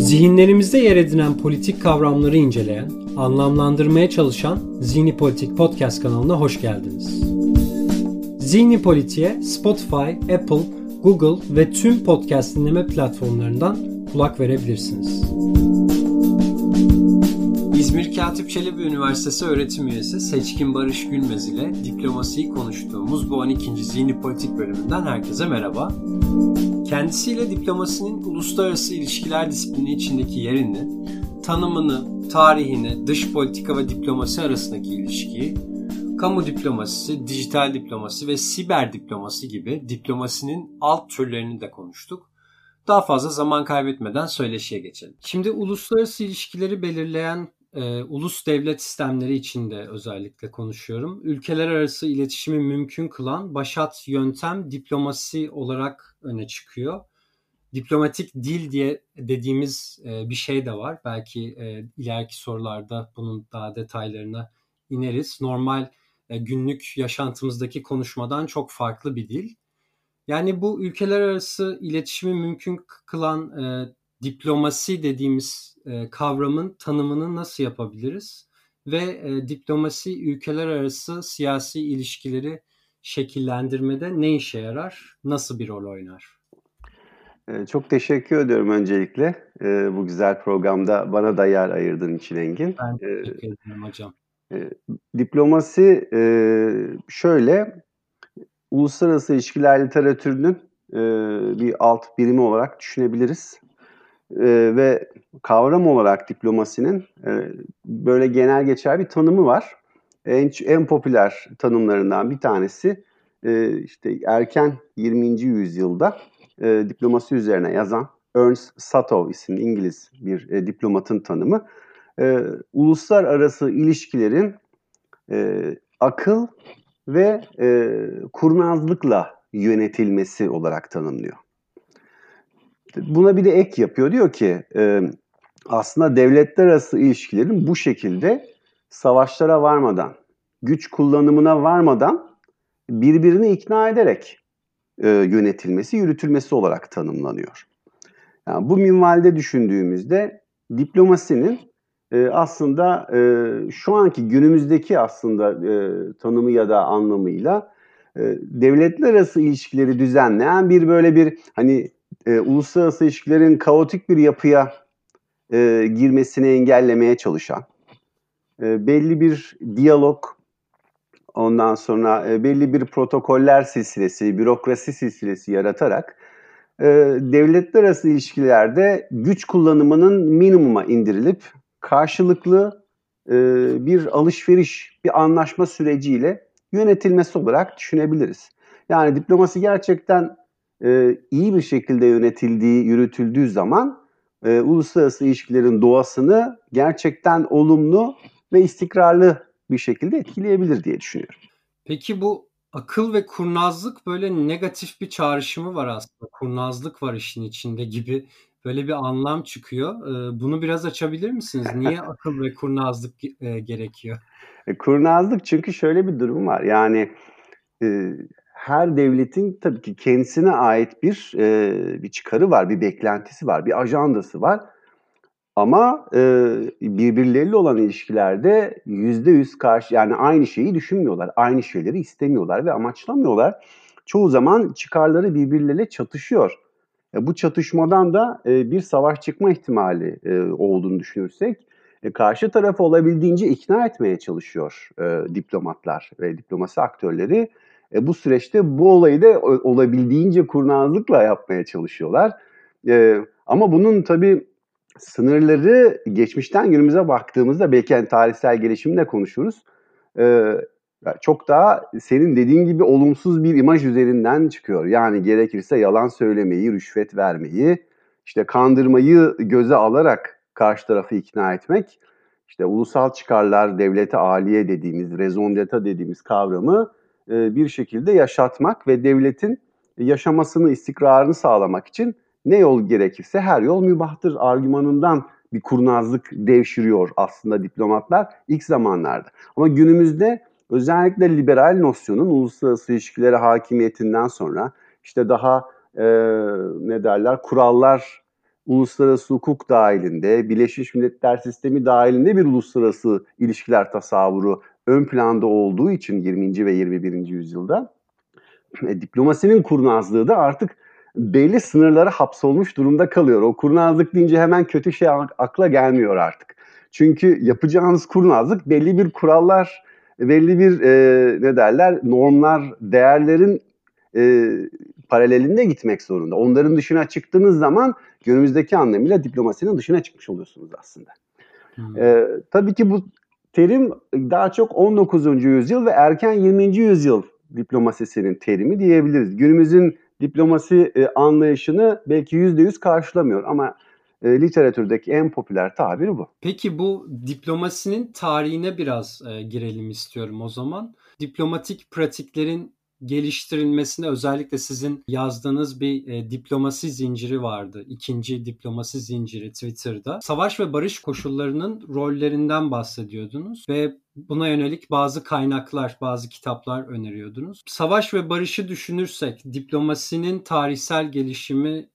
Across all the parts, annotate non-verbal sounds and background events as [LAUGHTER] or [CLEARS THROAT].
Zihinlerimizde yer edinen politik kavramları inceleyen, anlamlandırmaya çalışan Zihni Politik Podcast kanalına hoş geldiniz. Zihni Politik'e Spotify, Apple, Google ve tüm podcast dinleme platformlarından kulak verebilirsiniz. İzmir Katip Çelebi Üniversitesi öğretim üyesi Seçkin Barış Gülmez ile diplomasiyi konuştuğumuz bu 12. Zihni Politik bölümünden herkese merhaba. Kendisiyle diplomasinin uluslararası ilişkiler disiplini içindeki yerini, tanımını, tarihini, dış politika ve diplomasi arasındaki ilişkiyi, kamu diplomasisi, dijital diplomasi ve siber diplomasi gibi diplomasinin alt türlerini de konuştuk. Daha fazla zaman kaybetmeden söyleşiye geçelim. Şimdi uluslararası ilişkileri belirleyen e, ulus devlet sistemleri içinde özellikle konuşuyorum. Ülkeler arası iletişimi mümkün kılan başat yöntem diplomasi olarak öne çıkıyor. Diplomatik dil diye dediğimiz e, bir şey de var. Belki e, ileriki sorularda bunun daha detaylarına ineriz. Normal e, günlük yaşantımızdaki konuşmadan çok farklı bir dil. Yani bu ülkeler arası iletişimi mümkün kılan e, diplomasi dediğimiz e, kavramın tanımını nasıl yapabiliriz? Ve e, diplomasi ülkeler arası siyasi ilişkileri şekillendirmede ne işe yarar? Nasıl bir rol oynar? E, çok teşekkür ediyorum öncelikle e, bu güzel programda bana da yer ayırdığın için Engin. Ben teşekkür ederim hocam. Diplomasi şöyle, uluslararası ilişkiler literatürünün bir alt birimi olarak düşünebiliriz e, ve kavram olarak diplomasinin e, böyle genel geçer bir tanımı var. En, en popüler tanımlarından bir tanesi e, işte erken 20. yüzyılda e, diplomasi üzerine yazan Ernst Satow isimli İngiliz bir e, diplomatın tanımı. E, uluslararası ilişkilerin e, akıl ve e, kurnazlıkla yönetilmesi olarak tanımlıyor. Buna bir de ek yapıyor. Diyor ki e, aslında devletler arası ilişkilerin bu şekilde savaşlara varmadan, güç kullanımına varmadan birbirini ikna ederek e, yönetilmesi, yürütülmesi olarak tanımlanıyor. Yani bu minvalde düşündüğümüzde diplomasinin e, aslında e, şu anki günümüzdeki aslında e, tanımı ya da anlamıyla e, devletler arası ilişkileri düzenleyen bir böyle bir hani e, uluslararası ilişkilerin kaotik bir yapıya e, girmesini engellemeye çalışan, e, belli bir diyalog, ondan sonra e, belli bir protokoller silsilesi, bürokrasi silsilesi yaratarak e, devletler arası ilişkilerde güç kullanımının minimuma indirilip karşılıklı e, bir alışveriş, bir anlaşma süreciyle yönetilmesi olarak düşünebiliriz. Yani diplomasi gerçekten e, iyi bir şekilde yönetildiği, yürütüldüğü zaman e, uluslararası ilişkilerin doğasını gerçekten olumlu ve istikrarlı bir şekilde etkileyebilir diye düşünüyorum. Peki bu akıl ve kurnazlık böyle negatif bir çağrışımı var aslında. Kurnazlık var işin içinde gibi böyle bir anlam çıkıyor. Bunu biraz açabilir misiniz? Niye [LAUGHS] akıl ve kurnazlık gerekiyor? E, kurnazlık çünkü şöyle bir durum var. Yani her devletin tabii ki kendisine ait bir e, bir çıkarı var, bir beklentisi var, bir ajandası var. Ama e, birbirleriyle olan ilişkilerde yüzde yüz karşı yani aynı şeyi düşünmüyorlar, aynı şeyleri istemiyorlar ve amaçlamıyorlar. Çoğu zaman çıkarları birbirleriyle çatışıyor. E, bu çatışmadan da e, bir savaş çıkma ihtimali e, olduğunu düşünürsek e, karşı tarafı olabildiğince ikna etmeye çalışıyor e, diplomatlar ve diplomasi aktörleri e, bu süreçte bu olayı da olabildiğince kurnazlıkla yapmaya çalışıyorlar. E, ama bunun tabii sınırları geçmişten günümüze baktığımızda belki yani tarihsel gelişimle konuşuruz. E, çok daha senin dediğin gibi olumsuz bir imaj üzerinden çıkıyor. Yani gerekirse yalan söylemeyi, rüşvet vermeyi, işte kandırmayı göze alarak karşı tarafı ikna etmek, işte ulusal çıkarlar, devlete aliye dediğimiz, raison dediğimiz kavramı bir şekilde yaşatmak ve devletin yaşamasını, istikrarını sağlamak için ne yol gerekirse her yol mübahtır argümanından bir kurnazlık devşiriyor aslında diplomatlar ilk zamanlarda. Ama günümüzde özellikle liberal nosyonun uluslararası ilişkilere hakimiyetinden sonra işte daha e, ne derler kurallar uluslararası hukuk dahilinde, Birleşmiş Milletler sistemi dahilinde bir uluslararası ilişkiler tasavvuru ön planda olduğu için 20. ve 21. yüzyılda e, diplomasinin kurnazlığı da artık belli sınırlara hapsolmuş durumda kalıyor. O kurnazlık deyince hemen kötü şey akla gelmiyor artık. Çünkü yapacağınız kurnazlık belli bir kurallar, belli bir e, ne derler normlar, değerlerin e, paralelinde gitmek zorunda. Onların dışına çıktığınız zaman günümüzdeki anlamıyla diplomasinin dışına çıkmış oluyorsunuz aslında. Hmm. E, tabii ki bu terim daha çok 19. yüzyıl ve erken 20. yüzyıl diplomasisinin terimi diyebiliriz. Günümüzün diplomasi e, anlayışını belki %100 karşılamıyor ama e, literatürdeki en popüler tabiri bu. Peki bu diplomasinin tarihine biraz e, girelim istiyorum o zaman. Diplomatik pratiklerin geliştirilmesine özellikle sizin yazdığınız bir e, diplomasi zinciri vardı. İkinci diplomasi zinciri Twitter'da. Savaş ve barış koşullarının rollerinden bahsediyordunuz ve buna yönelik bazı kaynaklar, bazı kitaplar öneriyordunuz. Savaş ve barışı düşünürsek diplomasinin tarihsel gelişimi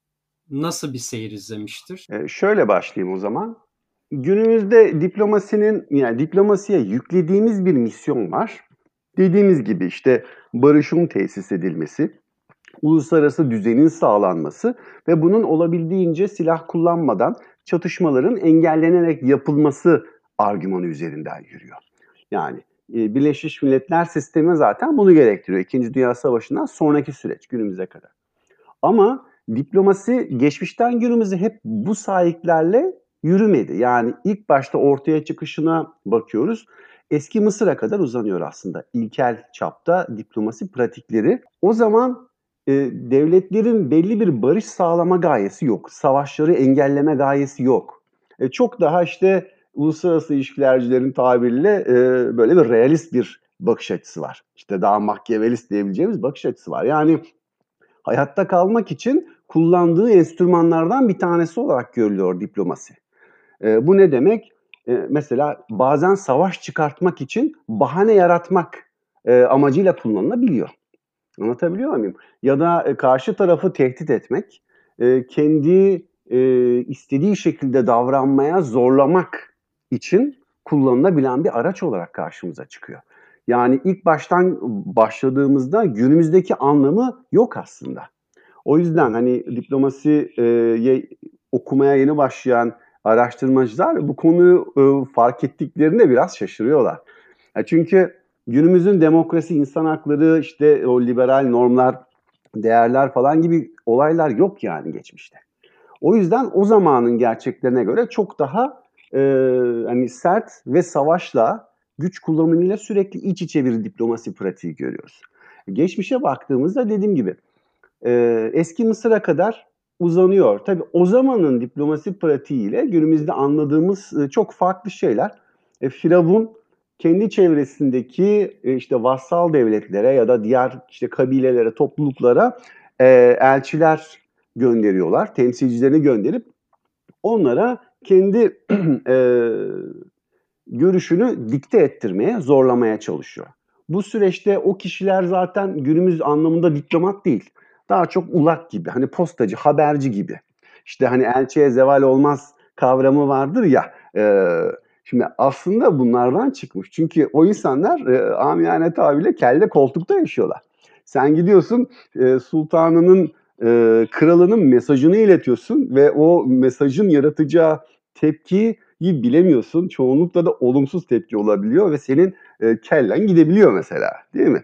nasıl bir seyir izlemiştir? Ee, şöyle başlayayım o zaman. Günümüzde diplomasinin yani diplomasiye yüklediğimiz bir misyon var. Dediğimiz gibi işte barışın tesis edilmesi, uluslararası düzenin sağlanması ve bunun olabildiğince silah kullanmadan çatışmaların engellenerek yapılması argümanı üzerinden yürüyor. Yani e, Birleşmiş Milletler sistemi zaten bunu gerektiriyor. İkinci Dünya Savaşı'ndan sonraki süreç günümüze kadar. Ama diplomasi geçmişten günümüze hep bu sahiplerle yürümedi. Yani ilk başta ortaya çıkışına bakıyoruz eski Mısır'a kadar uzanıyor aslında ilkel çapta diplomasi pratikleri. O zaman e, devletlerin belli bir barış sağlama gayesi yok. Savaşları engelleme gayesi yok. E, çok daha işte uluslararası ilişkilercilerin tabiriyle e, böyle bir realist bir bakış açısı var. İşte daha mahkevelist diyebileceğimiz bakış açısı var. Yani hayatta kalmak için kullandığı enstrümanlardan bir tanesi olarak görülüyor diplomasi. E, bu ne demek? E, mesela bazen savaş çıkartmak için bahane yaratmak e, amacıyla kullanılabiliyor. Anlatabiliyor muyum? Ya da e, karşı tarafı tehdit etmek, e, kendi e, istediği şekilde davranmaya zorlamak için kullanılabilen bir araç olarak karşımıza çıkıyor. Yani ilk baştan başladığımızda günümüzdeki anlamı yok aslında. O yüzden hani diplomasiye okumaya yeni başlayan araştırmacılar bu konuyu e, fark ettiklerinde biraz şaşırıyorlar. Ya çünkü günümüzün demokrasi, insan hakları, işte o liberal normlar, değerler falan gibi olaylar yok yani geçmişte. O yüzden o zamanın gerçeklerine göre çok daha e, hani sert ve savaşla, güç kullanımıyla sürekli iç içe bir diplomasi pratiği görüyoruz. Geçmişe baktığımızda dediğim gibi e, eski Mısır'a kadar uzanıyor. Tabii o zamanın diplomasi pratiğiyle günümüzde anladığımız e, çok farklı şeyler. E, Firavun kendi çevresindeki e, işte vassal devletlere ya da diğer işte kabilelere, topluluklara e, elçiler gönderiyorlar. Temsilcilerini gönderip onlara kendi [CLEARS THROAT] e, görüşünü dikte ettirmeye, zorlamaya çalışıyor. Bu süreçte o kişiler zaten günümüz anlamında diplomat değil daha çok ulak gibi hani postacı, haberci gibi. İşte hani elçiye zeval olmaz kavramı vardır ya. E, şimdi aslında bunlardan çıkmış. Çünkü o insanlar e, amiyane tabirle kelle koltukta yaşıyorlar. Sen gidiyorsun e, sultanının, e, kralının mesajını iletiyorsun ve o mesajın yaratacağı tepkiyi bilemiyorsun. Çoğunlukla da olumsuz tepki olabiliyor ve senin e, kellen gidebiliyor mesela değil mi?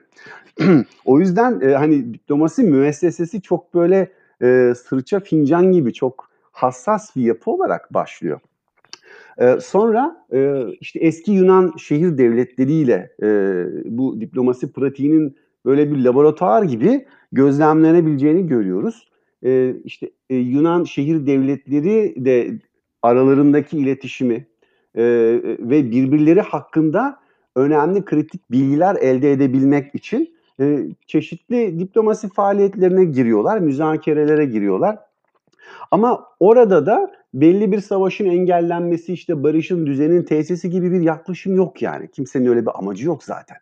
[CLEARS THROAT] o yüzden e, hani diplomasi müessesesi çok böyle e, sırça fincan gibi çok hassas bir yapı olarak başlıyor. E, sonra e, işte eski Yunan şehir devletleriyle e, bu diplomasi pratiğinin böyle bir laboratuvar gibi gözlemlenebileceğini görüyoruz. E, işte e, Yunan şehir devletleri de aralarındaki iletişimi e, ve birbirleri hakkında önemli kritik bilgiler elde edebilmek için e, çeşitli diplomasi faaliyetlerine giriyorlar, müzakerelere giriyorlar. Ama orada da belli bir savaşın engellenmesi, işte barışın, düzenin tesisi gibi bir yaklaşım yok yani. Kimsenin öyle bir amacı yok zaten.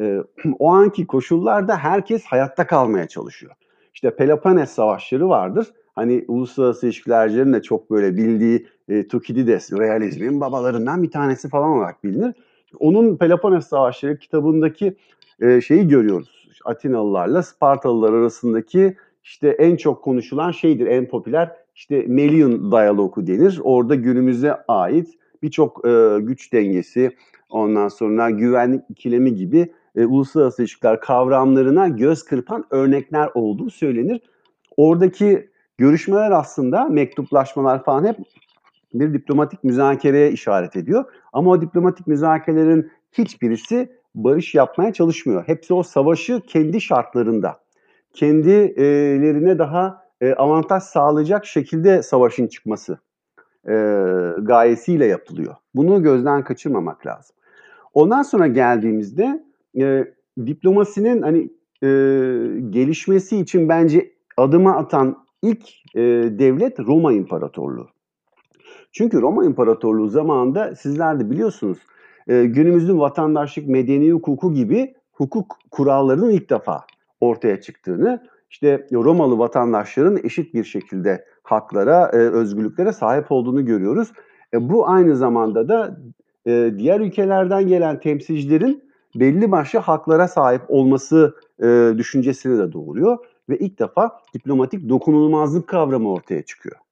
E, [CLEARS THROAT] o anki koşullarda herkes hayatta kalmaya çalışıyor. İşte Peloponnes savaşları vardır. hani uluslararası ilişkilercilerin de çok böyle bildiği e, Tukidides, realizmin babalarından bir tanesi falan olarak bilinir. Onun Peloponnes Savaşları kitabındaki e, şeyi görüyoruz. Atinalılarla Spartalılar arasındaki işte en çok konuşulan şeydir, en popüler işte Melian diyalogu denir. Orada günümüze ait birçok e, güç dengesi, ondan sonra güvenlik ikilemi gibi e, uluslararası ilişkiler kavramlarına göz kırpan örnekler olduğu söylenir. Oradaki görüşmeler aslında mektuplaşmalar falan hep bir diplomatik müzakereye işaret ediyor. Ama o diplomatik müzakerelerin hiçbirisi barış yapmaya çalışmıyor. Hepsi o savaşı kendi şartlarında, kendilerine daha e, avantaj sağlayacak şekilde savaşın çıkması e, gayesiyle yapılıyor. Bunu gözden kaçırmamak lazım. Ondan sonra geldiğimizde e, diplomasinin hani gelişmesi için bence adıma atan ilk devlet Roma İmparatorluğu. Çünkü Roma İmparatorluğu zamanında sizler de biliyorsunuz e, günümüzün vatandaşlık medeni hukuku gibi hukuk kurallarının ilk defa ortaya çıktığını, işte Romalı vatandaşların eşit bir şekilde haklara, e, özgürlüklere sahip olduğunu görüyoruz. E, bu aynı zamanda da diğer ülkelerden gelen temsilcilerin belli başlı haklara sahip olması düşüncesini de doğuruyor ve ilk defa diplomatik dokunulmazlık kavramı ortaya çıkıyor.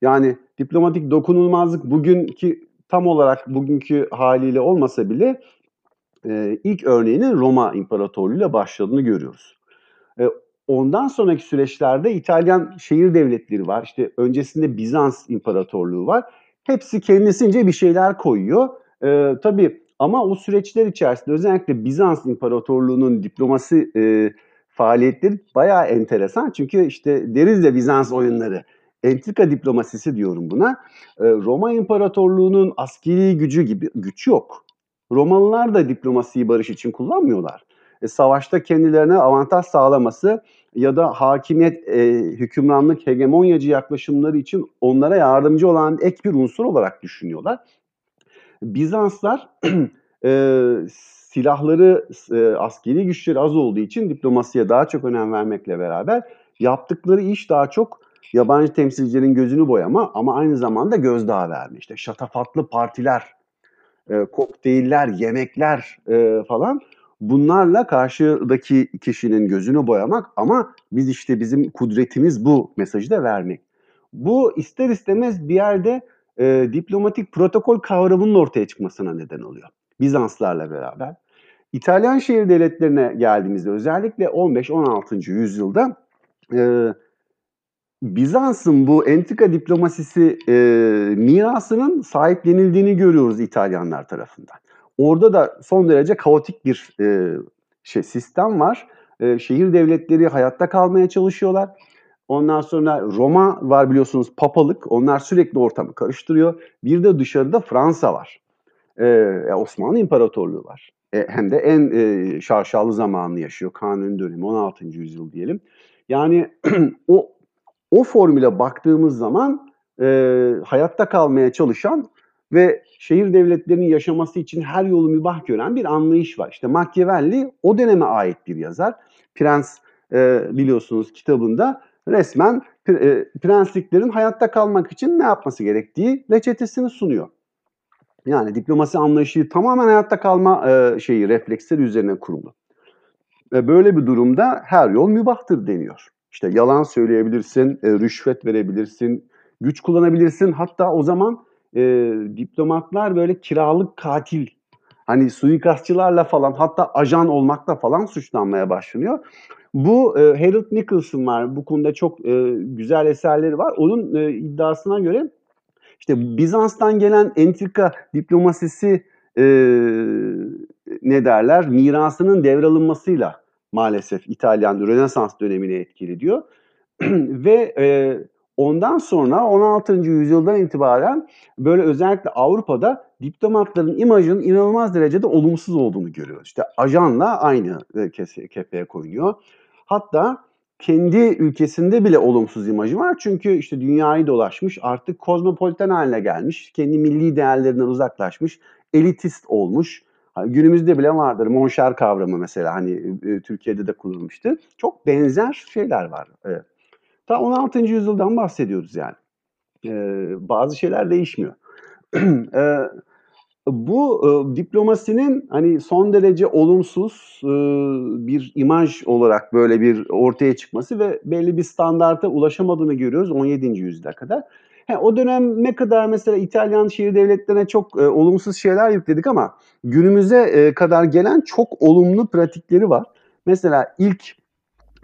Yani diplomatik dokunulmazlık bugünkü tam olarak bugünkü haliyle olmasa bile e, ilk örneğinin Roma İmparatorluğu ile başladığını görüyoruz. E, ondan sonraki süreçlerde İtalyan şehir devletleri var. İşte öncesinde Bizans İmparatorluğu var. Hepsi kendisince bir şeyler koyuyor. E, tabii ama o süreçler içerisinde özellikle Bizans İmparatorluğu'nun diplomasi e, faaliyetleri bayağı enteresan. Çünkü işte deriz de Bizans oyunları. Entrika diplomasisi diyorum buna. E, Roma İmparatorluğu'nun askeri gücü gibi güç yok. Romalılar da diplomasiyi barış için kullanmıyorlar. E, savaşta kendilerine avantaj sağlaması ya da hakimiyet, e, hükümranlık, hegemonyacı yaklaşımları için onlara yardımcı olan ek bir unsur olarak düşünüyorlar. Bizanslar [CLEARS THROAT] e, silahları, e, askeri güçleri az olduğu için diplomasiye daha çok önem vermekle beraber yaptıkları iş daha çok yabancı temsilcilerin gözünü boyama ama aynı zamanda gözdağı verme. İşte şatafatlı partiler, e, kokteyller, yemekler e, falan bunlarla karşıdaki kişinin gözünü boyamak ama biz işte bizim kudretimiz bu mesajı da vermek. Bu ister istemez bir yerde e, diplomatik protokol kavramının ortaya çıkmasına neden oluyor. Bizanslarla beraber. İtalyan şehir devletlerine geldiğimizde özellikle 15-16. yüzyılda e, Bizans'ın bu entrika diplomasisi e, mirasının sahiplenildiğini görüyoruz İtalyanlar tarafından. Orada da son derece kaotik bir e, şey sistem var. E, şehir devletleri hayatta kalmaya çalışıyorlar. Ondan sonra Roma var biliyorsunuz papalık. Onlar sürekli ortamı karıştırıyor. Bir de dışarıda Fransa var. Ee, Osmanlı İmparatorluğu var. E, hem de en e, şarşalı zamanını yaşıyor. Kanuni dönemi 16. yüzyıl diyelim. Yani [CLEARS THROAT] o o formüle baktığımız zaman e, hayatta kalmaya çalışan ve şehir devletlerinin yaşaması için her yolu mübah gören bir anlayış var. İşte Machiavelli o döneme ait bir yazar. Prens e, biliyorsunuz kitabında resmen e, prensliklerin hayatta kalmak için ne yapması gerektiği reçetesini sunuyor. Yani diplomasi anlayışı tamamen hayatta kalma e, şeyi refleksleri üzerine kurulu. Ve böyle bir durumda her yol mübahtır deniyor. İşte yalan söyleyebilirsin, e, rüşvet verebilirsin, güç kullanabilirsin. Hatta o zaman e, diplomatlar böyle kiralık katil, hani suikastçılarla falan hatta ajan olmakla falan suçlanmaya başlanıyor. Bu e, Harold Nicholson var. Bu konuda çok e, güzel eserleri var. Onun e, iddiasına göre işte Bizans'tan gelen entrika diplomasisi e, ne derler mirasının devralınmasıyla maalesef İtalyan Rönesans dönemine etkili diyor. [CLEARS THROAT] Ve e, ondan sonra 16. yüzyıldan itibaren böyle özellikle Avrupa'da diplomatların imajının inanılmaz derecede olumsuz olduğunu görüyoruz. İşte ajanla aynı e, kefeye koyuyor. Hatta kendi ülkesinde bile olumsuz imajı var. Çünkü işte dünyayı dolaşmış, artık kozmopolitan haline gelmiş, kendi milli değerlerinden uzaklaşmış, elitist olmuş. Günümüzde bile vardır monşer kavramı mesela hani e, Türkiye'de de kullanılmıştı. Çok benzer şeyler var. Evet. Ta 16. yüzyıldan bahsediyoruz yani. E, bazı şeyler değişmiyor. [CLEARS THROAT] e, bu e, diplomasinin hani son derece olumsuz e, bir imaj olarak böyle bir ortaya çıkması ve belli bir standarta ulaşamadığını görüyoruz 17. yüzyıla kadar. He, o dönem ne kadar mesela İtalyan şehir devletlerine çok e, olumsuz şeyler yükledik ama günümüze e, kadar gelen çok olumlu pratikleri var. Mesela ilk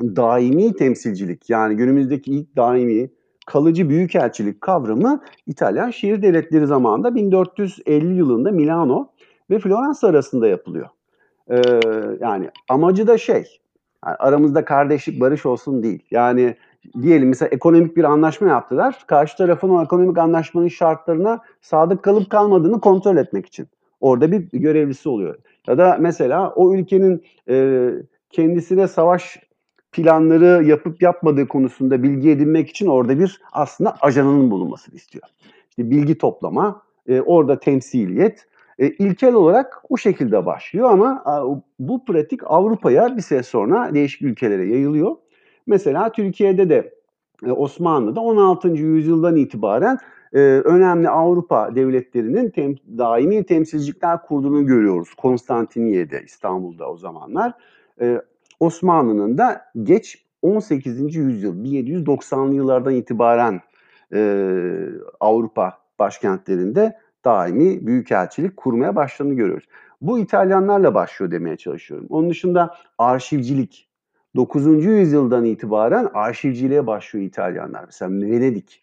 daimi temsilcilik yani günümüzdeki ilk daimi kalıcı büyükelçilik kavramı İtalyan şehir devletleri zamanında 1450 yılında Milano ve Floransa arasında yapılıyor. Ee, yani amacı da şey, yani aramızda kardeşlik, barış olsun değil. Yani diyelim mesela ekonomik bir anlaşma yaptılar. Karşı tarafın o ekonomik anlaşmanın şartlarına sadık kalıp kalmadığını kontrol etmek için. Orada bir görevlisi oluyor. Ya da mesela o ülkenin e, kendisine savaş planları yapıp yapmadığı konusunda bilgi edinmek için orada bir aslında ajanının bulunmasını istiyor. İşte bilgi toplama, e, orada temsiliyet. E, ilkel olarak o şekilde başlıyor ama a, bu pratik Avrupa'ya bir süre sonra değişik ülkelere yayılıyor. Mesela Türkiye'de de e, Osmanlı'da 16. yüzyıldan itibaren e, önemli Avrupa devletlerinin tem, daimi temsilcilikler kurduğunu görüyoruz. Konstantiniye'de, İstanbul'da o zamanlar. E, Osmanlı'nın da geç 18. yüzyıl 1790'lı yıllardan itibaren Avrupa başkentlerinde daimi büyükelçilik kurmaya başladığını görüyoruz. Bu İtalyanlarla başlıyor demeye çalışıyorum. Onun dışında arşivcilik. 9. yüzyıldan itibaren arşivciliğe başlıyor İtalyanlar. Mesela Venedik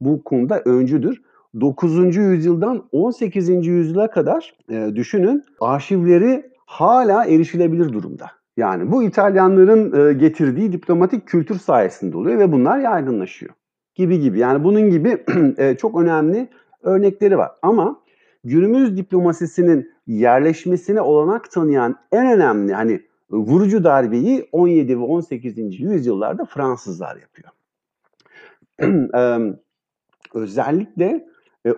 bu konuda öncüdür. 9. yüzyıldan 18. yüzyıla kadar e, düşünün arşivleri hala erişilebilir durumda. Yani bu İtalyanların e, getirdiği diplomatik kültür sayesinde oluyor ve bunlar yaygınlaşıyor. Gibi gibi. Yani bunun gibi [CLEARS THROAT] e, çok önemli örnekleri var. Ama günümüz diplomasisinin yerleşmesine olanak tanıyan en önemli hani vurucu darbeyi 17 ve 18. yüzyıllarda Fransızlar yapıyor. [CLEARS THROAT] Özellikle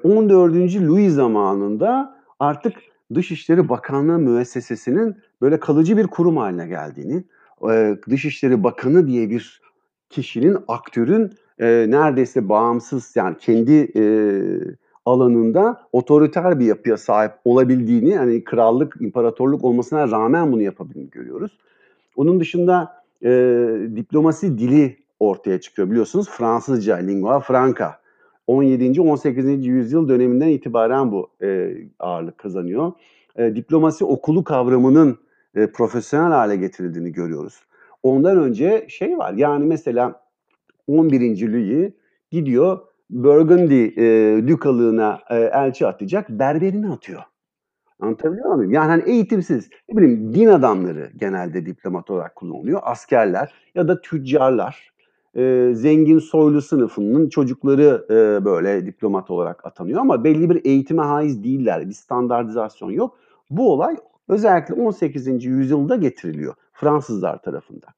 14. Louis zamanında artık Dışişleri Bakanlığı müessesesinin böyle kalıcı bir kurum haline geldiğini, Dışişleri Bakanı diye bir kişinin, aktörün neredeyse bağımsız yani kendi alanında otoriter bir yapıya sahip olabildiğini, yani krallık, imparatorluk olmasına rağmen bunu yapabildiğini görüyoruz. Onun dışında e, diplomasi dili ortaya çıkıyor. Biliyorsunuz Fransızca, lingua franca. 17. 18. yüzyıl döneminden itibaren bu e, ağırlık kazanıyor. E, diplomasi okulu kavramının e, profesyonel hale getirildiğini görüyoruz. Ondan önce şey var yani mesela 11. Louis gidiyor Burgundy e, dükalığına e, elçi atacak berberini atıyor. Anlatabiliyor muyum? Yani hani eğitimsiz, ne bileyim din adamları genelde diplomat olarak kullanılıyor. Askerler ya da tüccarlar e, zengin soylu sınıfının çocukları e, böyle diplomat olarak atanıyor ama belli bir eğitime haiz değiller. Bir standartizasyon yok. Bu olay özellikle 18. yüzyılda getiriliyor Fransızlar tarafından.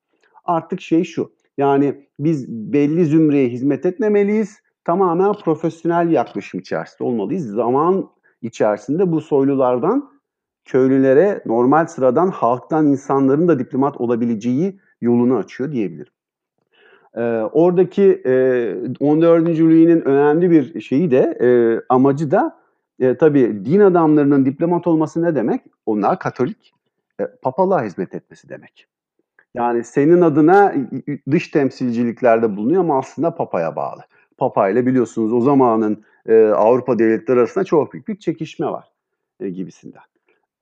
Artık şey şu. Yani biz belli zümreye hizmet etmemeliyiz. Tamamen profesyonel yaklaşım içerisinde olmalıyız. Zaman içerisinde bu soylulardan köylülere, normal sıradan halktan insanların da diplomat olabileceği yolunu açıyor diyebilirim. E, oradaki e, 14. Louis'nin önemli bir şeyi de e, amacı da e, tabii din adamlarının diplomat olması ne demek? Onlar Katolik, e, papalığa hizmet etmesi demek. Yani senin adına dış temsilciliklerde bulunuyor ama aslında papaya bağlı. Papa ile biliyorsunuz o zamanın e, Avrupa devletleri arasında çok büyük bir çekişme var e, gibisinden.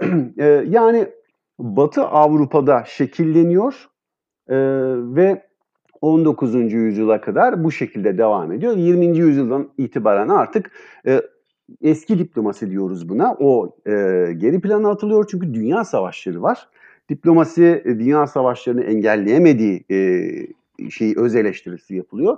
[CLEARS THROAT] e, yani Batı Avrupa'da şekilleniyor e, ve 19. yüzyıla kadar bu şekilde devam ediyor. 20. yüzyıldan itibaren artık e, eski diplomasi diyoruz buna. O e, geri plana atılıyor çünkü dünya savaşları var. Diplomasi e, dünya savaşlarını engelleyemediği e, şeyi öz eleştirisi yapılıyor.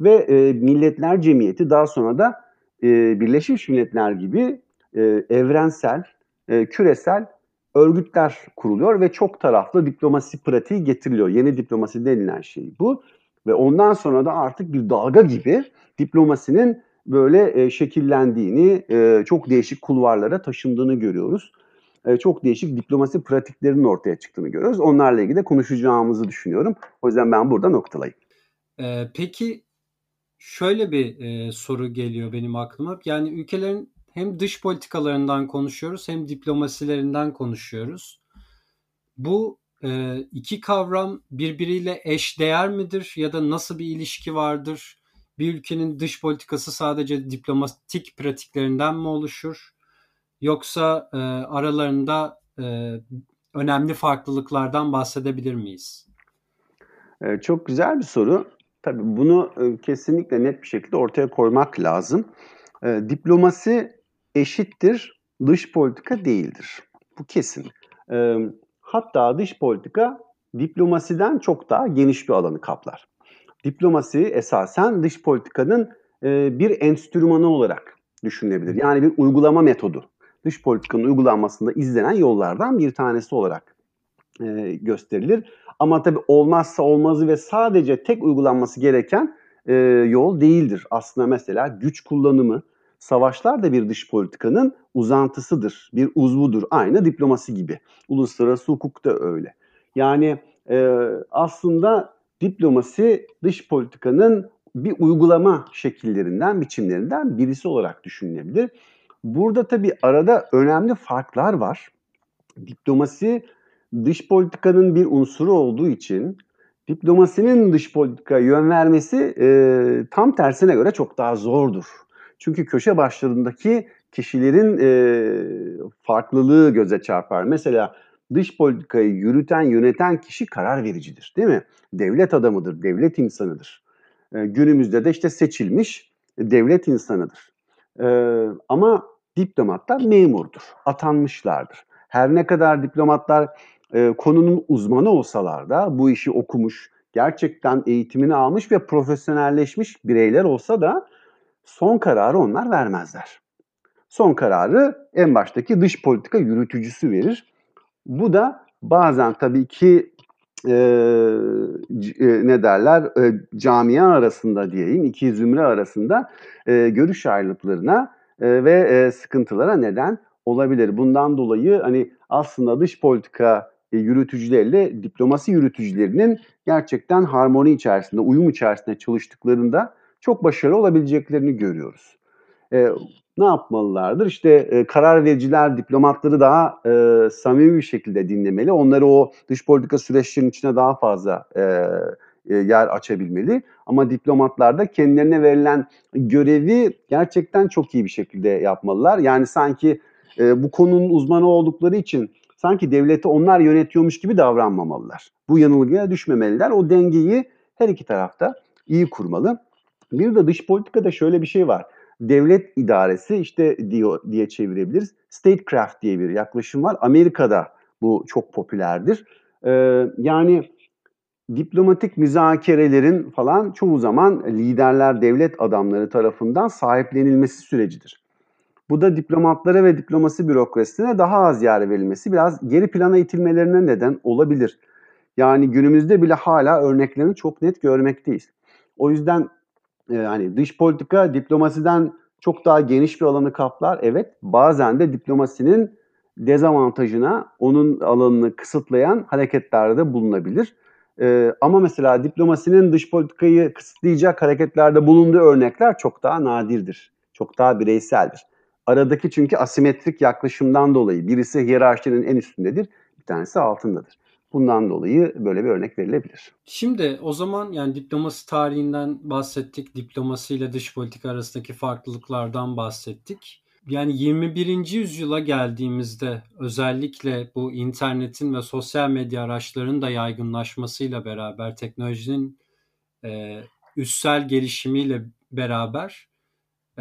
Ve e, Milletler Cemiyeti daha sonra da e, Birleşmiş Milletler gibi e, evrensel, e, küresel örgütler kuruluyor ve çok taraflı diplomasi pratiği getiriliyor. Yeni diplomasi denilen şey bu. Ve ondan sonra da artık bir dalga gibi diplomasinin böyle e, şekillendiğini, e, çok değişik kulvarlara taşındığını görüyoruz. E, çok değişik diplomasi pratiklerinin ortaya çıktığını görüyoruz. Onlarla ilgili de konuşacağımızı düşünüyorum. O yüzden ben burada noktalayayım. Ee, peki şöyle bir e, soru geliyor benim aklıma. Yani ülkelerin hem dış politikalarından konuşuyoruz hem diplomasilerinden konuşuyoruz. Bu e, iki kavram birbiriyle eş değer midir ya da nasıl bir ilişki vardır? Bir ülkenin dış politikası sadece diplomatik pratiklerinden mi oluşur? Yoksa e, aralarında e, önemli farklılıklardan bahsedebilir miyiz? E, çok güzel bir soru. Tabii bunu e, kesinlikle net bir şekilde ortaya koymak lazım. E, diplomasi eşittir, dış politika değildir. Bu kesin. E, hatta dış politika diplomasiden çok daha geniş bir alanı kaplar. Diplomasi esasen dış politikanın bir enstrümanı olarak düşünülebilir. Yani bir uygulama metodu. Dış politikanın uygulanmasında izlenen yollardan bir tanesi olarak e, gösterilir. Ama tabii olmazsa olmazı ve sadece tek uygulanması gereken e, yol değildir. Aslında mesela güç kullanımı, savaşlar da bir dış politikanın uzantısıdır, bir uzvudur. Aynı diplomasi gibi. Uluslararası hukuk da öyle. Yani e, aslında diplomasi dış politikanın bir uygulama şekillerinden, biçimlerinden birisi olarak düşünülebilir. Burada tabii arada önemli farklar var. Diplomasi dış politikanın bir unsuru olduğu için diplomasinin dış politika yön vermesi e, tam tersine göre çok daha zordur. Çünkü köşe başlarındaki kişilerin e, farklılığı göze çarpar. Mesela dış politikayı yürüten, yöneten kişi karar vericidir değil mi? Devlet adamıdır, devlet insanıdır. E, günümüzde de işte seçilmiş devlet insanıdır. E, ama diplomatlar memurdur, atanmışlardır. Her ne kadar diplomatlar e, konunun uzmanı olsalar da bu işi okumuş, gerçekten eğitimini almış ve profesyonelleşmiş bireyler olsa da son kararı onlar vermezler. Son kararı en baştaki dış politika yürütücüsü verir. Bu da bazen tabii ki e, e, ne derler e, camia arasında diyeyim iki zümre arasında e, görüş ayrılıklarına e, ve e, sıkıntılara neden olabilir. Bundan dolayı hani aslında dış politika e, yürütücülerle diplomasi yürütücülerinin gerçekten harmoni içerisinde, uyum içerisinde çalıştıklarında çok başarılı olabileceklerini görüyoruz. E, ne yapmalılardır? İşte e, karar vericiler diplomatları daha e, samimi bir şekilde dinlemeli. Onları o dış politika süreçlerinin içine daha fazla e, e, yer açabilmeli. Ama diplomatlar da kendilerine verilen görevi gerçekten çok iyi bir şekilde yapmalılar. Yani sanki e, bu konunun uzmanı oldukları için sanki devleti onlar yönetiyormuş gibi davranmamalılar. Bu yanılgıya düşmemeliler. O dengeyi her iki tarafta iyi kurmalı. Bir de dış politikada şöyle bir şey var. Devlet idaresi işte diyor diye çevirebiliriz. Statecraft diye bir yaklaşım var. Amerika'da bu çok popülerdir. Ee, yani diplomatik müzakerelerin falan çoğu zaman liderler, devlet adamları tarafından sahiplenilmesi sürecidir. Bu da diplomatlara ve diplomasi bürokrasisine daha az yer verilmesi biraz geri plana itilmelerine neden olabilir. Yani günümüzde bile hala örneklerini çok net görmekteyiz. O yüzden e, hani dış politika diplomasiden çok daha geniş bir alanı kaplar. Evet bazen de diplomasinin dezavantajına onun alanını kısıtlayan hareketlerde bulunabilir. Ee, ama mesela diplomasinin dış politikayı kısıtlayacak hareketlerde bulunduğu örnekler çok daha nadirdir. Çok daha bireyseldir. Aradaki çünkü asimetrik yaklaşımdan dolayı birisi hiyerarşinin en üstündedir, bir tanesi altındadır. Bundan dolayı böyle bir örnek verilebilir. Şimdi o zaman yani diplomasi tarihinden bahsettik, diplomasi ile dış politika arasındaki farklılıklardan bahsettik. Yani 21. yüzyıla geldiğimizde özellikle bu internetin ve sosyal medya araçlarının da yaygınlaşmasıyla beraber teknolojinin e, üstsel gelişimiyle beraber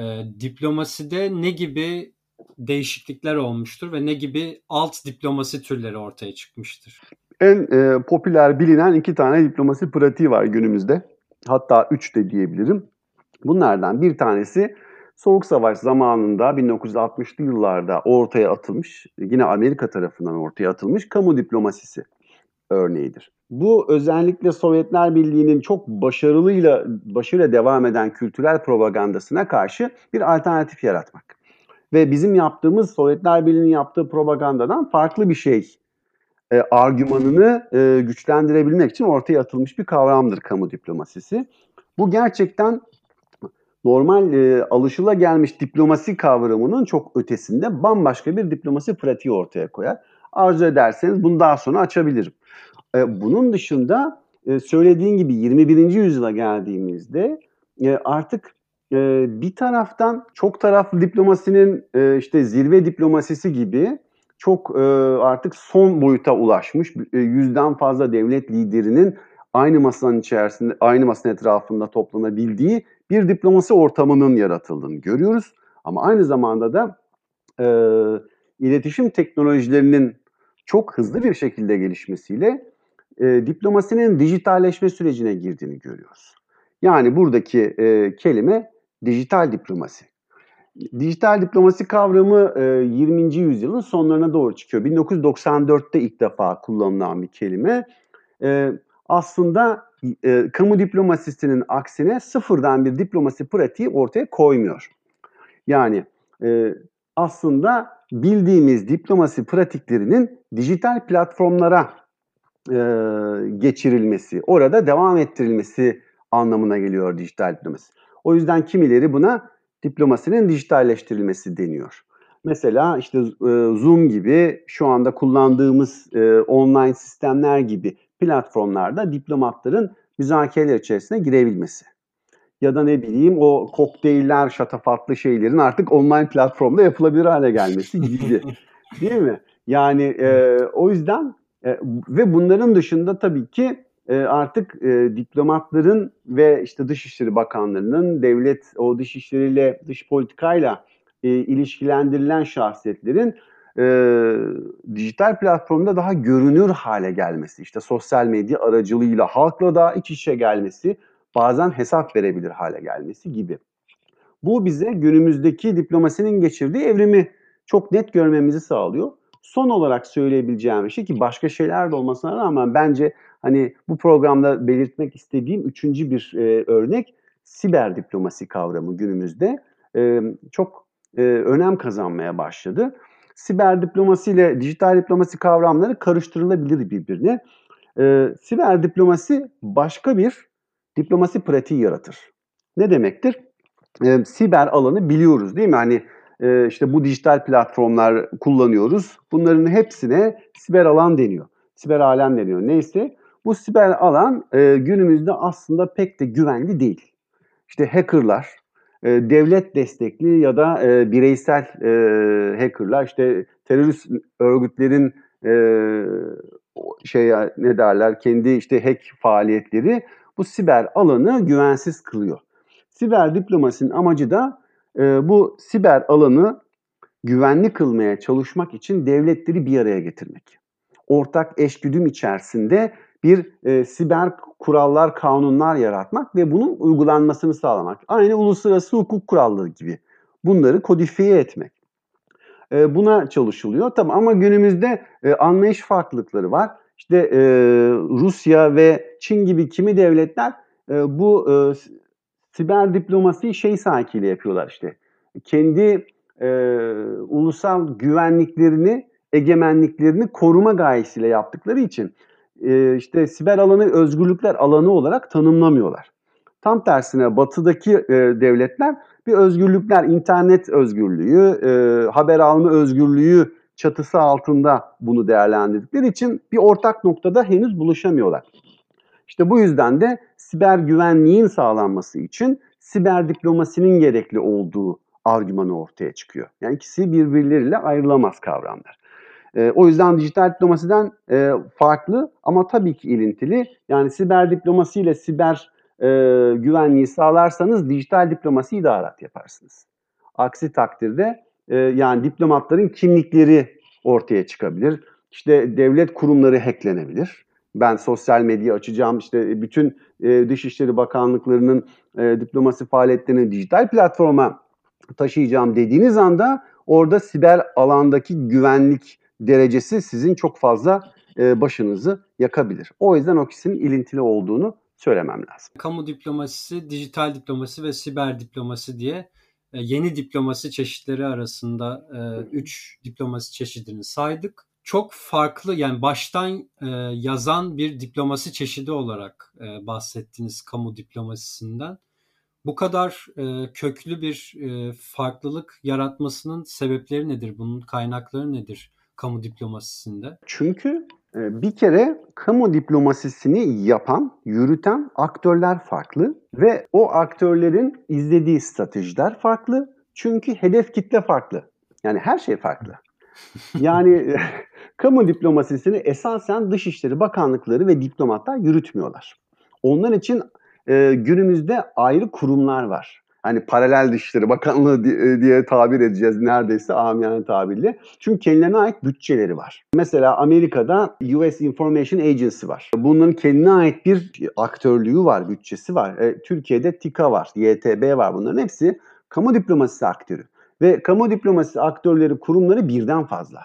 e, diplomaside ne gibi değişiklikler olmuştur ve ne gibi alt diplomasi türleri ortaya çıkmıştır? En e, popüler bilinen iki tane diplomasi pratiği var günümüzde. Hatta üç de diyebilirim. Bunlardan bir tanesi Soğuk Savaş zamanında 1960'lı yıllarda ortaya atılmış, yine Amerika tarafından ortaya atılmış kamu diplomasisi örneğidir. Bu özellikle Sovyetler Birliği'nin çok başarılıyla başarıyla devam eden kültürel propagandasına karşı bir alternatif yaratmak. Ve bizim yaptığımız Sovyetler Birliği'nin yaptığı propagandadan farklı bir şey e, argümanını e, güçlendirebilmek için ortaya atılmış bir kavramdır kamu diplomasisi. Bu gerçekten normal e, alışıla gelmiş diplomasi kavramının çok ötesinde bambaşka bir diplomasi pratiği ortaya koyar. Arzu ederseniz bunu daha sonra açabilirim. E, bunun dışında e, söylediğin gibi 21. yüzyıla geldiğimizde e, artık e, bir taraftan çok taraflı diplomasinin e, işte zirve diplomasisi gibi çok e, artık son boyuta ulaşmış e, yüzden fazla devlet liderinin aynı masanın içerisinde, aynı masanın etrafında toplanabildiği bir diplomasi ortamının yaratıldığını görüyoruz. Ama aynı zamanda da e, iletişim teknolojilerinin çok hızlı bir şekilde gelişmesiyle e, diplomasinin dijitalleşme sürecine girdiğini görüyoruz. Yani buradaki e, kelime dijital diplomasi. Dijital diplomasi kavramı e, 20. yüzyılın sonlarına doğru çıkıyor. 1994'te ilk defa kullanılan bir kelime. E, aslında e, kamu diplomasisinin aksine sıfırdan bir diplomasi pratiği ortaya koymuyor. Yani e, aslında bildiğimiz diplomasi pratiklerinin dijital platformlara e, geçirilmesi, orada devam ettirilmesi anlamına geliyor dijital diplomasi. O yüzden kimileri buna diplomasinin dijitalleştirilmesi deniyor. Mesela işte e, Zoom gibi şu anda kullandığımız e, online sistemler gibi platformlarda diplomatların müzakereler içerisine girebilmesi. Ya da ne bileyim o kokteyller, şatafatlı şeylerin artık online platformda yapılabilir hale gelmesi gibi. [LAUGHS] Değil mi? Yani e, o yüzden e, ve bunların dışında tabii ki e, artık e, diplomatların ve işte Dışişleri Bakanlarının devlet o dışişleriyle dış politikayla e, ilişkilendirilen şahsiyetlerin e, dijital platformda daha görünür hale gelmesi, işte sosyal medya aracılığıyla halkla daha iç içe gelmesi, bazen hesap verebilir hale gelmesi gibi. Bu bize günümüzdeki diplomasinin geçirdiği evrimi çok net görmemizi sağlıyor. Son olarak söyleyebileceğim şey ki başka şeyler de olmasına rağmen bence hani bu programda belirtmek istediğim üçüncü bir e, örnek siber diplomasi kavramı günümüzde e, çok e, önem kazanmaya başladı. Siber diplomasi ile dijital diplomasi kavramları karıştırılabilir birbirine. E, siber diplomasi başka bir diplomasi pratiği yaratır. Ne demektir? E, siber alanı biliyoruz değil mi? Hani e, işte bu dijital platformlar kullanıyoruz. Bunların hepsine siber alan deniyor. Siber alem deniyor. Neyse bu siber alan e, günümüzde aslında pek de güvenli değil. İşte hackerlar, e, devlet destekli ya da e, bireysel e, hackerlar, işte terörist örgütlerin e, şey ne derler kendi işte hack faaliyetleri bu siber alanı güvensiz kılıyor. Siber diplomasinin amacı da e, bu siber alanı güvenli kılmaya çalışmak için devletleri bir araya getirmek. Ortak eşgüdüm içerisinde bir e, siber kurallar, kanunlar yaratmak ve bunun uygulanmasını sağlamak. Aynı uluslararası hukuk kuralları gibi. Bunları kodifiye etmek. E, buna çalışılıyor. Tamam ama günümüzde e, anlayış farklılıkları var. İşte e, Rusya ve Çin gibi kimi devletler e, bu e, siber diplomasiyi şey sahikiyle yapıyorlar işte. Kendi e, ulusal güvenliklerini, egemenliklerini koruma gayesiyle yaptıkları için e, işte siber alanı özgürlükler alanı olarak tanımlamıyorlar. Tam tersine batıdaki e, devletler bir özgürlükler, internet özgürlüğü, e, haber alma özgürlüğü çatısı altında bunu değerlendirdikleri için bir ortak noktada henüz buluşamıyorlar. İşte bu yüzden de siber güvenliğin sağlanması için siber diplomasinin gerekli olduğu argümanı ortaya çıkıyor. Yani ikisi birbirleriyle ayrılamaz kavramlar. E, o yüzden dijital diplomasiden e, farklı ama tabii ki ilintili. Yani siber diplomasi ile siber e, güvenliği sağlarsanız dijital diplomasi idarat yaparsınız. Aksi takdirde e, yani diplomatların kimlikleri ortaya çıkabilir. İşte devlet kurumları hacklenebilir. Ben sosyal medya açacağım işte bütün e, Dışişleri Bakanlıklarının e, diplomasi faaliyetlerini dijital platforma taşıyacağım dediğiniz anda orada siber alandaki güvenlik derecesi sizin çok fazla e, başınızı yakabilir. O yüzden o ikisinin ilintili olduğunu söylemem lazım. Kamu diplomasisi, dijital diplomasi ve siber diplomasi diye e, yeni diplomasi çeşitleri arasında 3 e, diplomasi çeşidini saydık. çok farklı yani baştan e, yazan bir diplomasi çeşidi olarak e, bahsettiniz kamu diplomasisinden. Bu kadar e, köklü bir e, farklılık yaratmasının sebepleri nedir? Bunun kaynakları nedir kamu diplomasisinde? Çünkü e, bir kere kamu diplomasisini yapan, yürüten aktörler farklı ve o aktörlerin izlediği stratejiler farklı. Çünkü hedef kitle farklı. Yani her şey farklı. Yani [LAUGHS] [LAUGHS] kamu diplomasisini esasen Dışişleri Bakanlıkları ve diplomatlar yürütmüyorlar. Onlar için e, günümüzde ayrı kurumlar var. Hani paralel Dışişleri Bakanlığı e, diye tabir edeceğiz neredeyse amiyane tabirle. Çünkü kendilerine ait bütçeleri var. Mesela Amerika'da US Information Agency var. Bunun kendine ait bir aktörlüğü var, bütçesi var. E, Türkiye'de TİKA var, YTB var. Bunların hepsi kamu diplomasisi aktörü. Ve kamu diplomasisi aktörleri, kurumları birden fazla.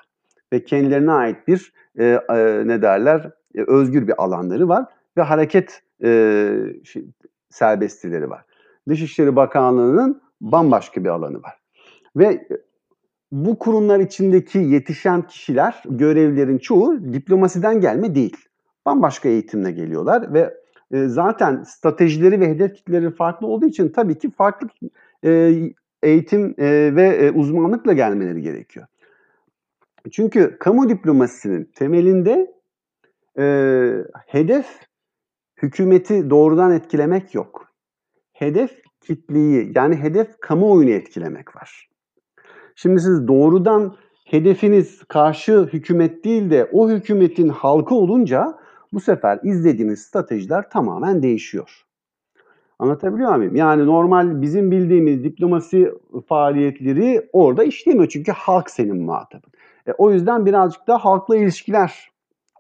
Ve kendilerine ait bir e, e, ne derler e, özgür bir alanları var ve hareket e, şey, serbestlileri var. Dışişleri Bakanlığı'nın bambaşka bir alanı var. Ve bu kurumlar içindeki yetişen kişiler, görevlerin çoğu diplomasiden gelme değil. Bambaşka eğitimle geliyorlar ve e, zaten stratejileri ve hedef kitleleri farklı olduğu için tabii ki farklı e, eğitim e, ve uzmanlıkla gelmeleri gerekiyor. Çünkü kamu diplomasisinin temelinde hedef hükümeti doğrudan etkilemek yok. Hedef kitleyi yani hedef kamuoyunu etkilemek var. Şimdi siz doğrudan hedefiniz karşı hükümet değil de o hükümetin halkı olunca bu sefer izlediğiniz stratejiler tamamen değişiyor. Anlatabiliyor muyum? Yani normal bizim bildiğimiz diplomasi faaliyetleri orada işlemiyor. Çünkü halk senin muhatabın. E, o yüzden birazcık da halkla ilişkiler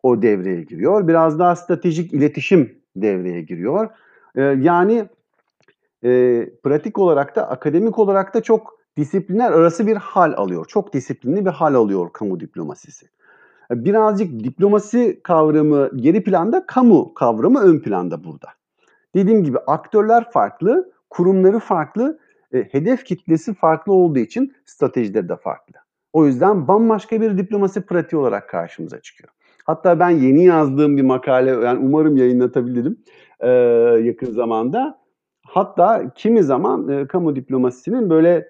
o devreye giriyor. Biraz daha stratejik iletişim devreye giriyor. E, yani e, pratik olarak da akademik olarak da çok disiplinler arası bir hal alıyor. Çok disiplinli bir hal alıyor kamu diplomasisi. Birazcık diplomasi kavramı geri planda, kamu kavramı ön planda burada. Dediğim gibi aktörler farklı, kurumları farklı, e, hedef kitlesi farklı olduğu için stratejileri de farklı. O yüzden bambaşka bir diplomasi pratiği olarak karşımıza çıkıyor. Hatta ben yeni yazdığım bir makale, yani umarım yayınlatabilirim e, yakın zamanda. Hatta kimi zaman e, kamu diplomasisinin böyle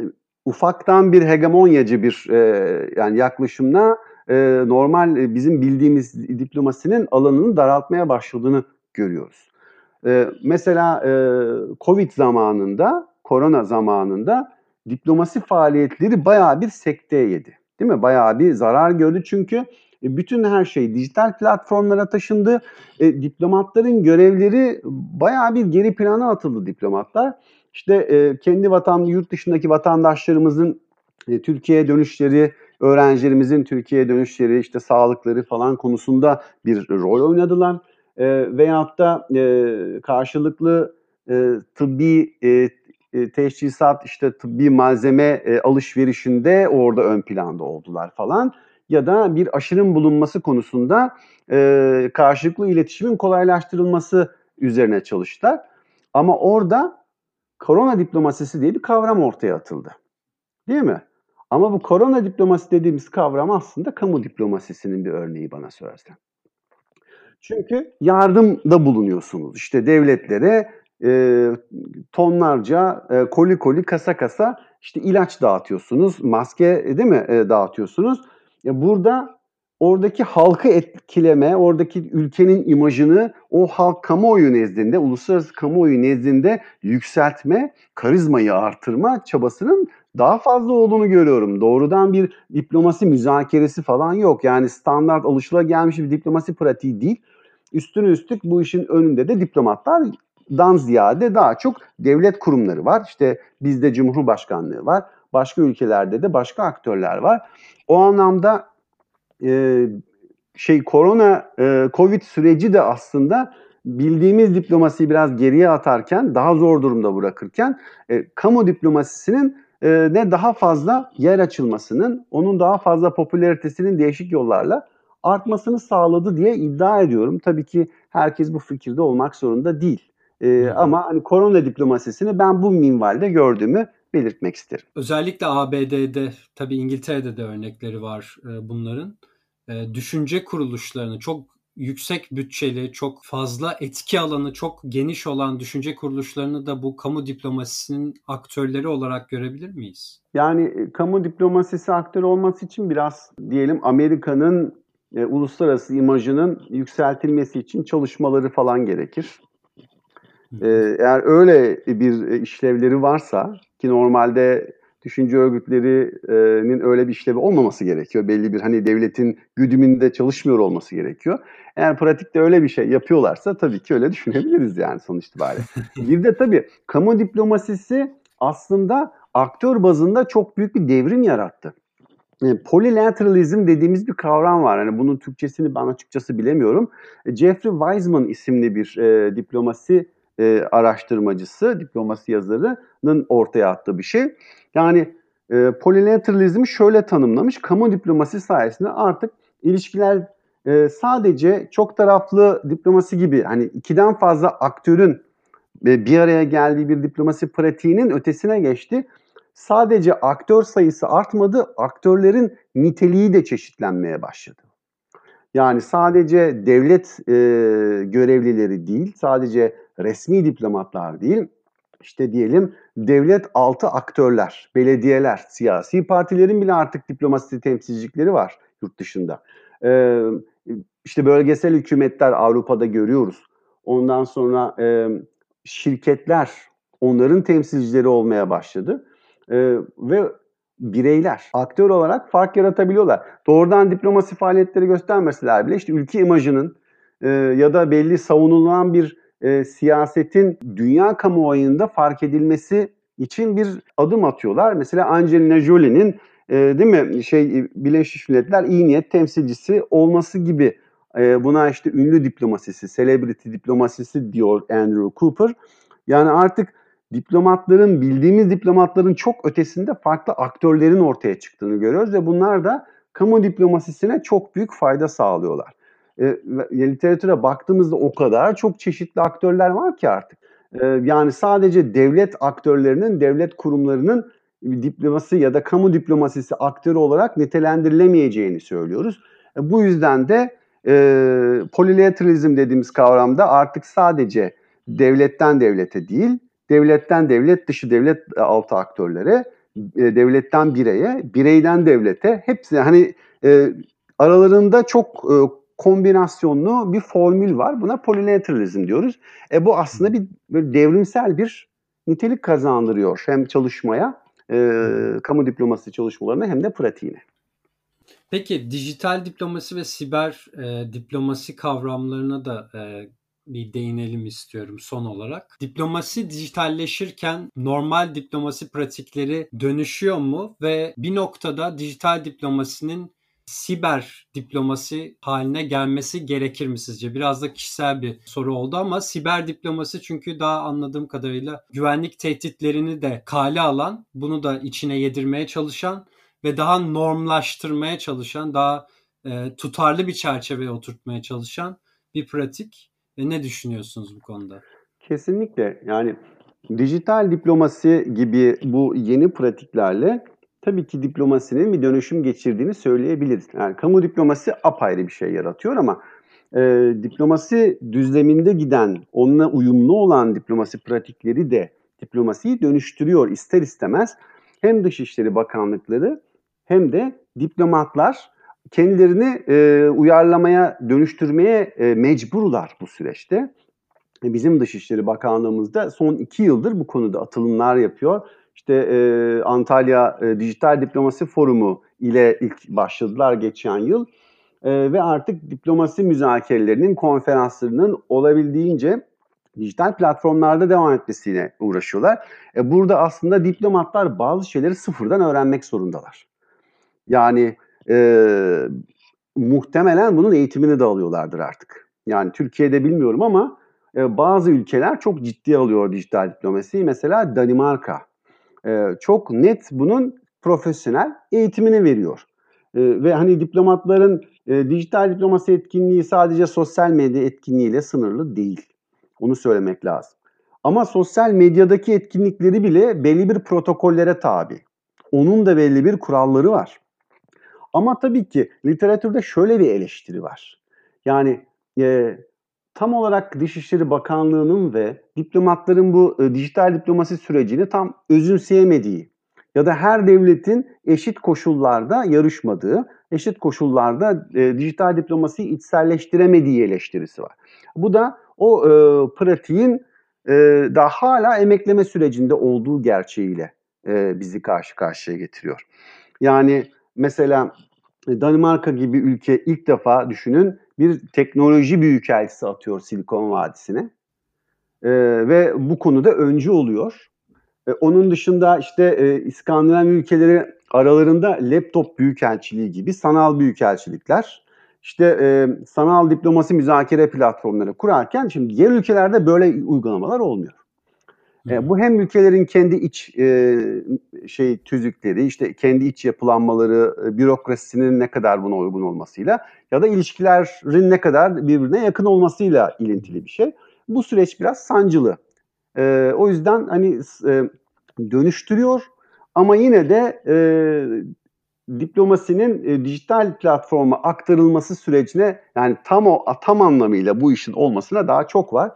e, ufaktan bir hegemonyacı bir e, yani yaklaşımla e, normal e, bizim bildiğimiz diplomasinin alanını daraltmaya başladığını görüyoruz. E, mesela e, Covid zamanında, korona zamanında diplomasi faaliyetleri bayağı bir sekteye yedi. Değil mi? Bayağı bir zarar gördü çünkü e, bütün her şey dijital platformlara taşındı. E, diplomatların görevleri bayağı bir geri plana atıldı diplomatlar. İşte e, kendi vatan, yurt dışındaki vatandaşlarımızın e, Türkiye'ye dönüşleri, öğrencilerimizin Türkiye'ye dönüşleri, işte sağlıkları falan konusunda bir rol oynadılar. E, veyahut da e, karşılıklı e, tıbbi e, e, teşhisat işte tıbbi malzeme e, alışverişinde orada ön planda oldular falan ya da bir aşının bulunması konusunda e, karşılıklı iletişimin kolaylaştırılması üzerine çalıştılar. Ama orada korona diplomasisi diye bir kavram ortaya atıldı. Değil mi? Ama bu korona diplomasi dediğimiz kavram aslında kamu diplomasisinin bir örneği bana sorarsan. Çünkü yardımda bulunuyorsunuz. İşte devletlere e, tonlarca e, koli koli kasa kasa işte ilaç dağıtıyorsunuz, maske e, değil mi e, dağıtıyorsunuz. E, burada oradaki halkı etkileme, oradaki ülkenin imajını o halk kamuoyu nezdinde, uluslararası kamuoyu nezdinde yükseltme, karizmayı artırma çabasının daha fazla olduğunu görüyorum. Doğrudan bir diplomasi müzakeresi falan yok. Yani standart alışılagelmiş bir diplomasi pratiği değil. Üstüne üstlük bu işin önünde de diplomatlar dan ziyade daha çok devlet kurumları var. İşte bizde Cumhurbaşkanlığı var. Başka ülkelerde de başka aktörler var. O anlamda e, şey korona e, Covid süreci de aslında bildiğimiz diplomasiyi biraz geriye atarken, daha zor durumda bırakırken e, kamu diplomasisinin e, ne daha fazla yer açılmasının, onun daha fazla popülaritesinin değişik yollarla artmasını sağladı diye iddia ediyorum. Tabii ki herkes bu fikirde olmak zorunda değil. E, ama hani korona diplomasisini ben bu minvalde gördüğümü belirtmek isterim. Özellikle ABD'de, tabii İngiltere'de de örnekleri var e, bunların. E, düşünce kuruluşlarını çok yüksek bütçeli, çok fazla etki alanı çok geniş olan düşünce kuruluşlarını da bu kamu diplomasisinin aktörleri olarak görebilir miyiz? Yani e, kamu diplomasisi aktör olması için biraz diyelim Amerika'nın e, uluslararası imajının yükseltilmesi için çalışmaları falan gerekir. E, eğer öyle bir işlevleri varsa ki normalde düşünce örgütlerinin öyle bir işlevi olmaması gerekiyor. Belli bir hani devletin güdümünde çalışmıyor olması gerekiyor. Eğer pratikte öyle bir şey yapıyorlarsa tabii ki öyle düşünebiliriz yani sonuç itibariyle. [LAUGHS] bir de tabii kamu diplomasisi aslında aktör bazında çok büyük bir devrim yarattı. Yani polilateralizm dediğimiz bir kavram var. Yani bunun Türkçesini ben açıkçası bilemiyorum. Jeffrey Weizmann isimli bir e, diplomasi e, araştırmacısı, diplomasi yazarının ortaya attığı bir şey. Yani e, polilateralizmi şöyle tanımlamış. Kamu diplomasi sayesinde artık ilişkiler e, sadece çok taraflı diplomasi gibi hani ikiden fazla aktörün e, bir araya geldiği bir diplomasi pratiğinin ötesine geçti. Sadece aktör sayısı artmadı, aktörlerin niteliği de çeşitlenmeye başladı. Yani sadece devlet e, görevlileri değil, sadece resmi diplomatlar değil, işte diyelim devlet altı aktörler, belediyeler, siyasi partilerin bile artık diplomasi temsilcilikleri var yurt dışında. Ee, işte bölgesel hükümetler Avrupa'da görüyoruz. Ondan sonra e, şirketler onların temsilcileri olmaya başladı. E, ve bireyler aktör olarak fark yaratabiliyorlar. Doğrudan diplomasi faaliyetleri göstermeseler bile işte ülke imajının e, ya da belli savunulan bir e, siyasetin dünya kamuoyunda fark edilmesi için bir adım atıyorlar. Mesela Angelina Jolie'nin e, değil mi şey Birleşmiş Milletler iyi niyet temsilcisi olması gibi e, buna işte ünlü diplomasisi, celebrity diplomasisi diyor Andrew Cooper. Yani artık diplomatların bildiğimiz diplomatların çok ötesinde farklı aktörlerin ortaya çıktığını görüyoruz ve bunlar da kamu diplomasisine çok büyük fayda sağlıyorlar. E, literatüre baktığımızda o kadar çok çeşitli aktörler var ki artık. E, yani sadece devlet aktörlerinin, devlet kurumlarının diplomasi ya da kamu diplomasisi aktörü olarak nitelendirilemeyeceğini söylüyoruz. E, bu yüzden de e, polilateralizm dediğimiz kavramda artık sadece devletten devlete değil, devletten devlet dışı devlet altı aktörlere, e, devletten bireye, bireyden devlete hepsi hani e, aralarında çok e, kombinasyonlu bir formül var. Buna polilateralizm diyoruz. E bu aslında bir böyle devrimsel bir nitelik kazandırıyor hem çalışmaya, e, kamu diplomasi çalışmalarına hem de pratiğine. Peki dijital diplomasi ve siber e, diplomasi kavramlarına da e, bir değinelim istiyorum son olarak. Diplomasi dijitalleşirken normal diplomasi pratikleri dönüşüyor mu ve bir noktada dijital diplomasinin siber diplomasi haline gelmesi gerekir mi sizce? Biraz da kişisel bir soru oldu ama siber diplomasi çünkü daha anladığım kadarıyla güvenlik tehditlerini de kale alan, bunu da içine yedirmeye çalışan ve daha normlaştırmaya çalışan, daha e, tutarlı bir çerçeveye oturtmaya çalışan bir pratik. E, ne düşünüyorsunuz bu konuda? Kesinlikle. Yani dijital diplomasi gibi bu yeni pratiklerle tabii ki diplomasinin bir dönüşüm geçirdiğini söyleyebiliriz. Yani kamu diplomasi apayrı bir şey yaratıyor ama e, diplomasi düzleminde giden, onunla uyumlu olan diplomasi pratikleri de diplomasiyi dönüştürüyor ister istemez. Hem Dışişleri Bakanlıkları hem de diplomatlar kendilerini e, uyarlamaya, dönüştürmeye e, mecburlar bu süreçte. E, bizim Dışişleri Bakanlığımızda son iki yıldır bu konuda atılımlar yapıyor işte e, Antalya e, Dijital Diplomasi Forumu ile ilk başladılar geçen yıl. E, ve artık diplomasi müzakerelerinin, konferanslarının olabildiğince dijital platformlarda devam etmesiyle uğraşıyorlar. E, burada aslında diplomatlar bazı şeyleri sıfırdan öğrenmek zorundalar. Yani e, muhtemelen bunun eğitimini de alıyorlardır artık. Yani Türkiye'de bilmiyorum ama e, bazı ülkeler çok ciddi alıyor dijital diplomasiyi. Mesela Danimarka e, çok net bunun profesyonel eğitimini veriyor. E, ve hani diplomatların e, dijital diplomasi etkinliği sadece sosyal medya etkinliğiyle sınırlı değil. Onu söylemek lazım. Ama sosyal medyadaki etkinlikleri bile belli bir protokollere tabi. Onun da belli bir kuralları var. Ama tabii ki literatürde şöyle bir eleştiri var. Yani e, tam olarak Dışişleri Bakanlığı'nın ve diplomatların bu e, dijital diplomasi sürecini tam özümseyemediği ya da her devletin eşit koşullarda yarışmadığı, eşit koşullarda e, dijital diplomasiyi içselleştiremediği eleştirisi var. Bu da o e, pratiğin e, daha hala emekleme sürecinde olduğu gerçeğiyle e, bizi karşı karşıya getiriyor. Yani mesela Danimarka gibi ülke ilk defa düşünün bir teknoloji büyükelçisi atıyor Silikon Vadisi'ne. E, ve bu konuda öncü oluyor. E, onun dışında işte e, İskandinav ülkeleri aralarında laptop büyükelçiliği gibi sanal büyükelçilikler, işte e, sanal diplomasi müzakere platformları kurarken şimdi diğer ülkelerde böyle uygulamalar olmuyor. E, bu hem ülkelerin kendi iç e, şey tüzükleri, işte kendi iç yapılanmaları, e, bürokrasisinin ne kadar buna uygun olmasıyla ya da ilişkilerin ne kadar birbirine yakın olmasıyla ilintili bir şey. Bu süreç biraz sancılı. E, o yüzden hani e, dönüştürüyor ama yine de e, diplomasinin e, dijital platforma aktarılması sürecine yani tam o tam anlamıyla bu işin olmasına daha çok var.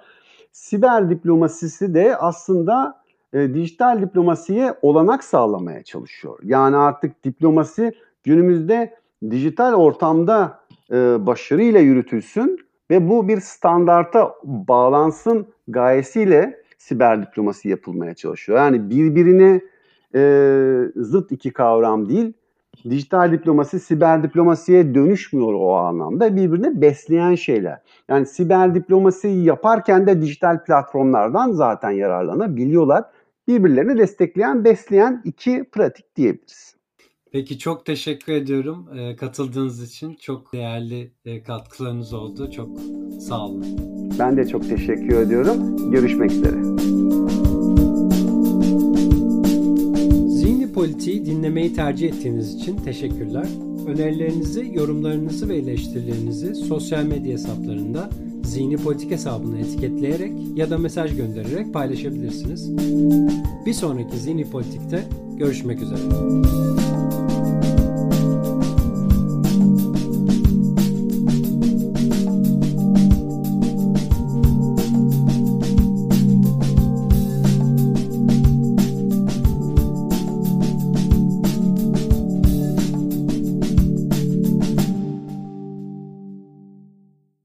Siber diplomasisi de aslında e, dijital diplomasiye olanak sağlamaya çalışıyor. Yani artık diplomasi günümüzde dijital ortamda e, başarıyla yürütülsün ve bu bir standarta bağlansın gayesiyle siber diplomasi yapılmaya çalışıyor. Yani birbirine e, zıt iki kavram değil, dijital diplomasi siber diplomasiye dönüşmüyor o anlamda. Birbirini besleyen şeyler. Yani siber diplomasiyi yaparken de dijital platformlardan zaten yararlanabiliyorlar. Birbirlerini destekleyen, besleyen iki pratik diyebiliriz. Peki çok teşekkür ediyorum e, katıldığınız için. Çok değerli e, katkılarınız oldu. Çok sağ olun. Ben de çok teşekkür ediyorum. Görüşmek üzere. Politiği dinlemeyi tercih ettiğiniz için teşekkürler. Önerilerinizi, yorumlarınızı ve eleştirilerinizi sosyal medya hesaplarında Zihni Politik hesabını etiketleyerek ya da mesaj göndererek paylaşabilirsiniz. Bir sonraki Zihni Politik'te görüşmek üzere.